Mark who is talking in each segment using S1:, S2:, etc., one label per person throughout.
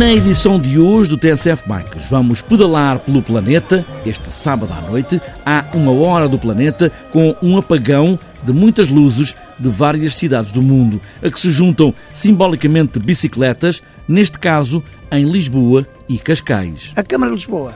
S1: Na edição de hoje do TSF Bikes, vamos pedalar pelo planeta. Este sábado à noite, há uma hora do planeta com um apagão de muitas luzes de várias cidades do mundo, a que se juntam simbolicamente bicicletas, neste caso em Lisboa e Cascais.
S2: A Câmara de Lisboa,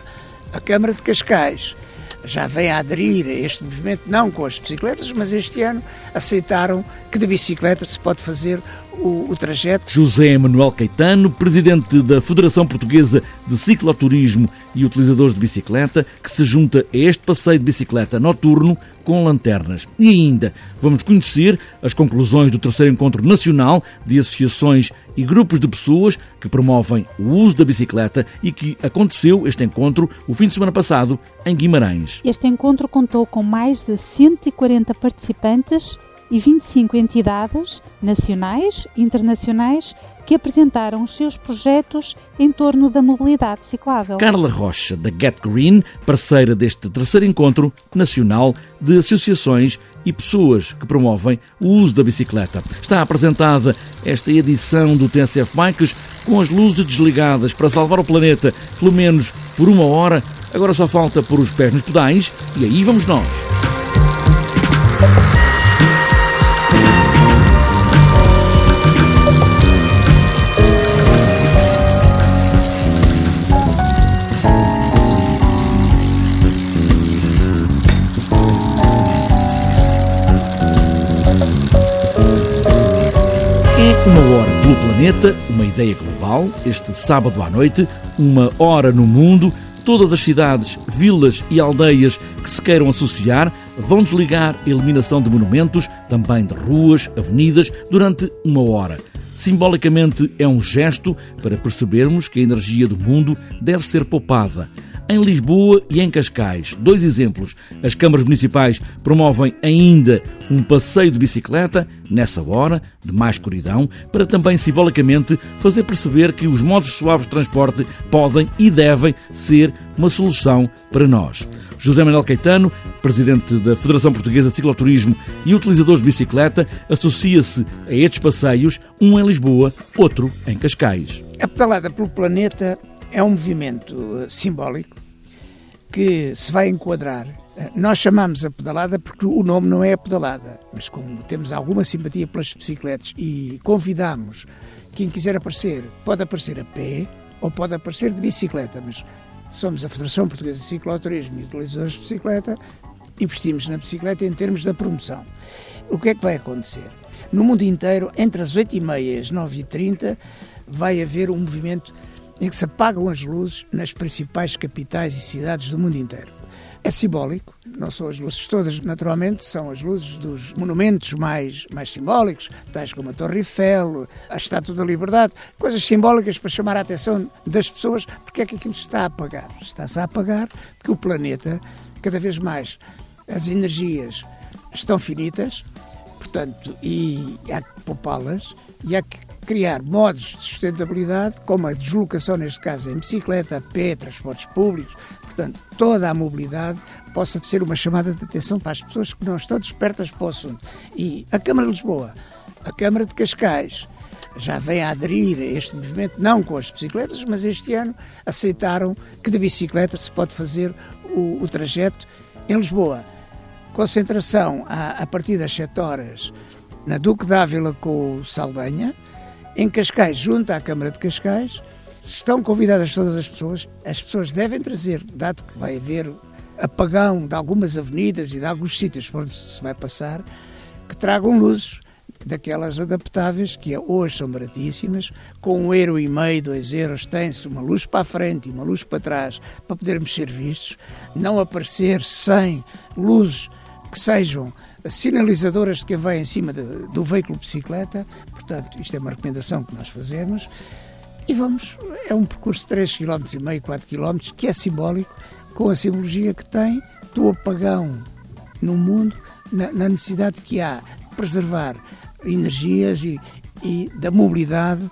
S2: a Câmara de Cascais, já vem a aderir a este movimento, não com as bicicletas, mas este ano aceitaram que de bicicleta se pode fazer o, o trajeto.
S1: José Manuel Caetano, presidente da Federação Portuguesa de Cicloturismo e utilizadores de bicicleta, que se junta a este passeio de bicicleta noturno com lanternas. E ainda vamos conhecer as conclusões do terceiro encontro nacional de associações e grupos de pessoas que promovem o uso da bicicleta e que aconteceu este encontro o fim de semana passado em Guimarães.
S3: Este encontro contou com mais de 140 participantes e 25 entidades nacionais e internacionais que apresentaram os seus projetos em torno da mobilidade ciclável.
S1: Carla Rocha, da Get Green, parceira deste terceiro encontro nacional de associações e pessoas que promovem o uso da bicicleta. Está apresentada esta edição do TSF Bikes com as luzes desligadas para salvar o planeta, pelo menos por uma hora. Agora só falta pôr os pés nos pedais e aí vamos nós. Uma hora pelo planeta, uma ideia global, este sábado à noite, uma hora no mundo. Todas as cidades, vilas e aldeias que se queiram associar vão desligar a eliminação de monumentos, também de ruas, avenidas, durante uma hora. Simbolicamente é um gesto para percebermos que a energia do mundo deve ser poupada em Lisboa e em Cascais. Dois exemplos. As câmaras municipais promovem ainda um passeio de bicicleta, nessa hora, de mais escuridão, para também simbolicamente fazer perceber que os modos suaves de transporte podem e devem ser uma solução para nós. José Manuel Caetano, presidente da Federação Portuguesa de Cicloturismo e utilizadores de bicicleta, associa-se a estes passeios, um em Lisboa, outro em Cascais.
S2: A pedalada pelo planeta é um movimento uh, simbólico que se vai enquadrar. Uh, nós chamamos a pedalada porque o nome não é a pedalada, mas como temos alguma simpatia pelas bicicletas e convidamos quem quiser aparecer, pode aparecer a pé ou pode aparecer de bicicleta, mas somos a Federação Portuguesa de Cicloturismo e utilizadores de bicicleta, investimos na bicicleta em termos da promoção. O que é que vai acontecer? No mundo inteiro, entre as 8h30 e as 9h30, vai haver um movimento em que se apagam as luzes nas principais capitais e cidades do mundo inteiro. É simbólico, não são as luzes todas, naturalmente, são as luzes dos monumentos mais, mais simbólicos, tais como a Torre Eiffel, a Estátua da Liberdade, coisas simbólicas para chamar a atenção das pessoas porque é que aquilo está a apagar. Está-se a apagar porque o planeta, cada vez mais, as energias estão finitas, portanto, e há que poupá-las, e há que criar modos de sustentabilidade, como a deslocação, neste caso, em bicicleta, a pé, transportes públicos, portanto, toda a mobilidade possa ser uma chamada de atenção para as pessoas que não estão despertas para o assunto. E a Câmara de Lisboa, a Câmara de Cascais, já vem a aderir a este movimento, não com as bicicletas, mas este ano aceitaram que de bicicleta se pode fazer o, o trajeto em Lisboa. Concentração a, a partir das 7 horas na Duque d'Ávila com o Saldanha, em Cascais, junto à Câmara de Cascais, estão convidadas todas as pessoas. As pessoas devem trazer, dado que vai haver apagão de algumas avenidas e de alguns sítios por onde se vai passar, que tragam luzes daquelas adaptáveis, que hoje são baratíssimas, com um euro e meio, dois euros, tem-se uma luz para a frente e uma luz para trás para podermos ser vistos, não aparecer sem luzes que sejam sinalizadoras de quem vai em cima de, do veículo bicicleta. Portanto, isto é uma recomendação que nós fazemos. E vamos, é um percurso de 3,5 km, 4 km, que é simbólico, com a simbologia que tem do apagão no mundo, na, na necessidade que há de preservar energias e, e da mobilidade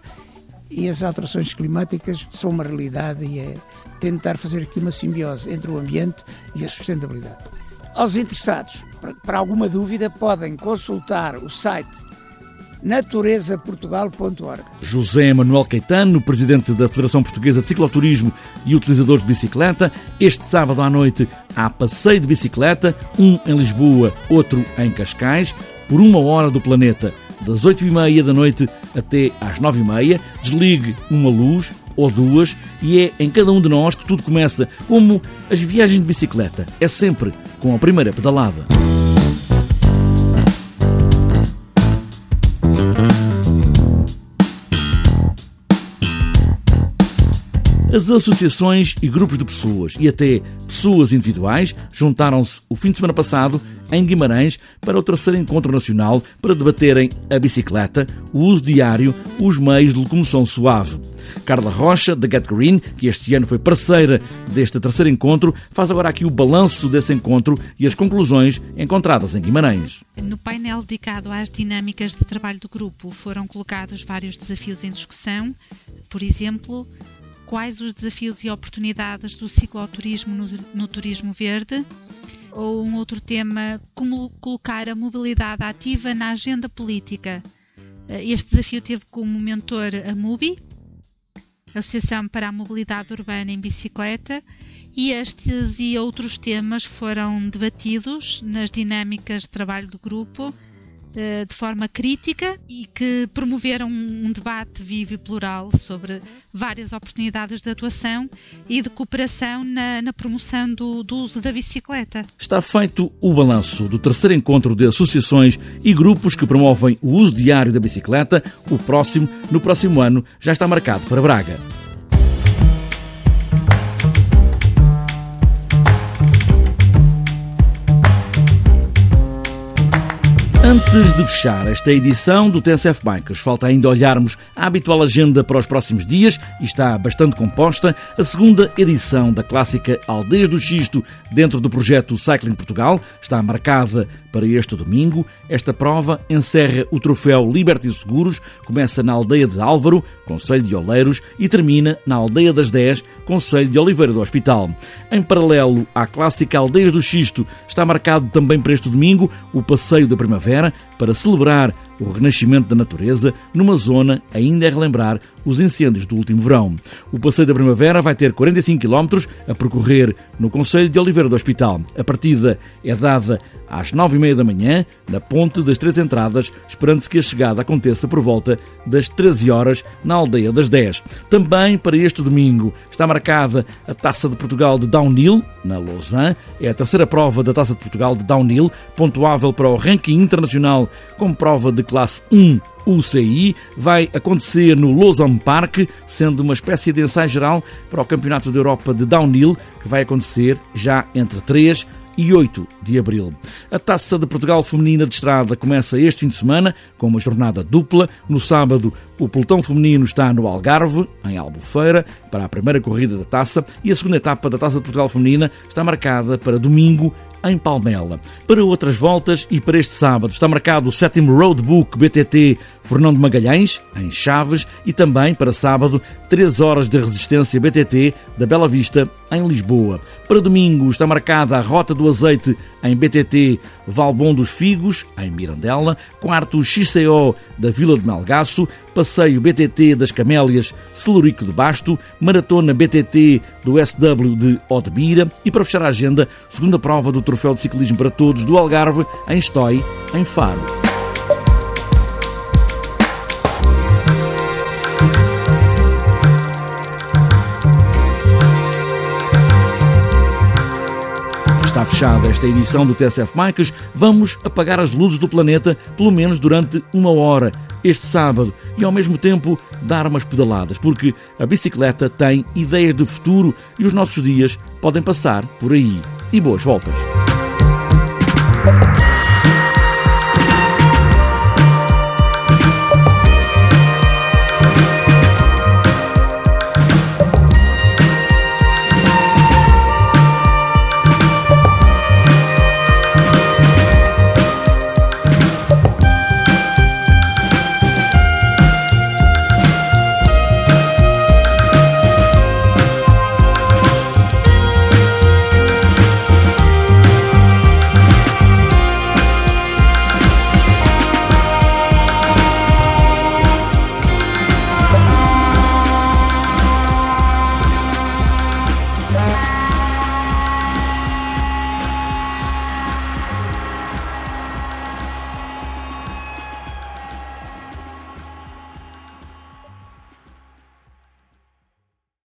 S2: e as alterações climáticas são uma realidade e é tentar fazer aqui uma simbiose entre o ambiente e a naturezaportugal.org.
S1: José Manuel Caetano, presidente da Federação Portuguesa de Cicloturismo e utilizador de bicicleta, este sábado à noite há passeio de bicicleta, um em Lisboa, outro em Cascais, por uma hora do planeta, das oito e meia da noite até às nove e meia. Desligue uma luz ou duas e é em cada um de nós que tudo começa, como as viagens de bicicleta. É sempre com a primeira pedalada. As associações e grupos de pessoas e até pessoas individuais juntaram-se o fim de semana passado em Guimarães para o terceiro encontro nacional para debaterem a bicicleta, o uso diário, os meios de locomoção suave. Carla Rocha, da Get Green, que este ano foi parceira deste terceiro encontro, faz agora aqui o balanço desse encontro e as conclusões encontradas em Guimarães.
S3: No painel dedicado às dinâmicas de trabalho do grupo foram colocados vários desafios em discussão, por exemplo, quais os desafios e oportunidades do cicloturismo no, no turismo verde, ou um outro tema, como colocar a mobilidade ativa na agenda política. Eh, este desafio teve como mentor a MUBI, Associação para a Mobilidade Urbana em Bicicleta, e estes e outros temas foram debatidos nas dinâmicas de trabalho do grupo de forma crítica e que promoveram um debate vivo e plural sobre várias oportunidades de atuação e de cooperação na, na promoção do, do, uso da bicicleta.
S1: Está feito o balanço do terceiro encontro de associações e grupos que promovem o uso diário da bicicleta. O próximo, no próximo ano, já está marcado para Braga. Antes de fechar esta edição do TSF Bikers, falta ainda olharmos a habitual agenda para os próximos dias e está bastante composta a segunda edição da clássica Aldeias do Xisto dentro do projeto Cycling Portugal. Está marcada para este domingo. Esta prova encerra o troféu Liberty Seguros, começa na aldeia de Álvaro, Conselho de Oleiros, e termina na aldeia das 10, Conselho de Oliveira do Hospital. Em paralelo à clássica Aldeias do Xisto, está marcado também para este domingo o Passeio da Primavera, para celebrar o renascimento da natureza numa zona ainda a relembrar os incêndios do último verão. O Passeio da Primavera vai ter 45 km a percorrer no Conselho de Oliveira do Hospital. A partida é dada às 9h30 da manhã, na Ponte das Três Entradas, esperando-se que a chegada aconteça por volta das 13 horas na Aldeia das 10. Também para este domingo está marcada a Taça de Portugal de Downhill, na Lausanne. É a terceira prova da Taça de Portugal de Downhill, pontuável para o ranking internacional como prova de classe 1 UCI vai acontecer no Lausanne Park, sendo uma espécie de ensaio geral para o Campeonato da Europa de Downhill, que vai acontecer já entre 3 e 8 de abril. A Taça de Portugal Feminina de Estrada começa este fim de semana com uma jornada dupla. No sábado, o pelotão feminino está no Algarve, em Albufeira, para a primeira corrida da taça e a segunda etapa da Taça de Portugal Feminina está marcada para domingo em Palmela. Para outras voltas e para este sábado está marcado o sétimo Roadbook BTT Fernando Magalhães, em Chaves, e também para sábado 3 horas de resistência BTT da Bela Vista, em Lisboa. Para domingo está marcada a Rota do Azeite em BTT Valbom dos Figos, em Mirandela, quarto XCO da Vila de Melgaço, passeio BTT das Camélias Celurico de Basto, maratona BTT do SW de Odmira e para fechar a agenda, segunda prova do Troféu de Ciclismo para Todos do Algarve, em Estói, em Faro. Fechada esta edição do TSF Bikes. Vamos apagar as luzes do planeta, pelo menos durante uma hora, este sábado, e ao mesmo tempo dar umas pedaladas, porque a bicicleta tem ideias de futuro e os nossos dias podem passar por aí. E boas voltas!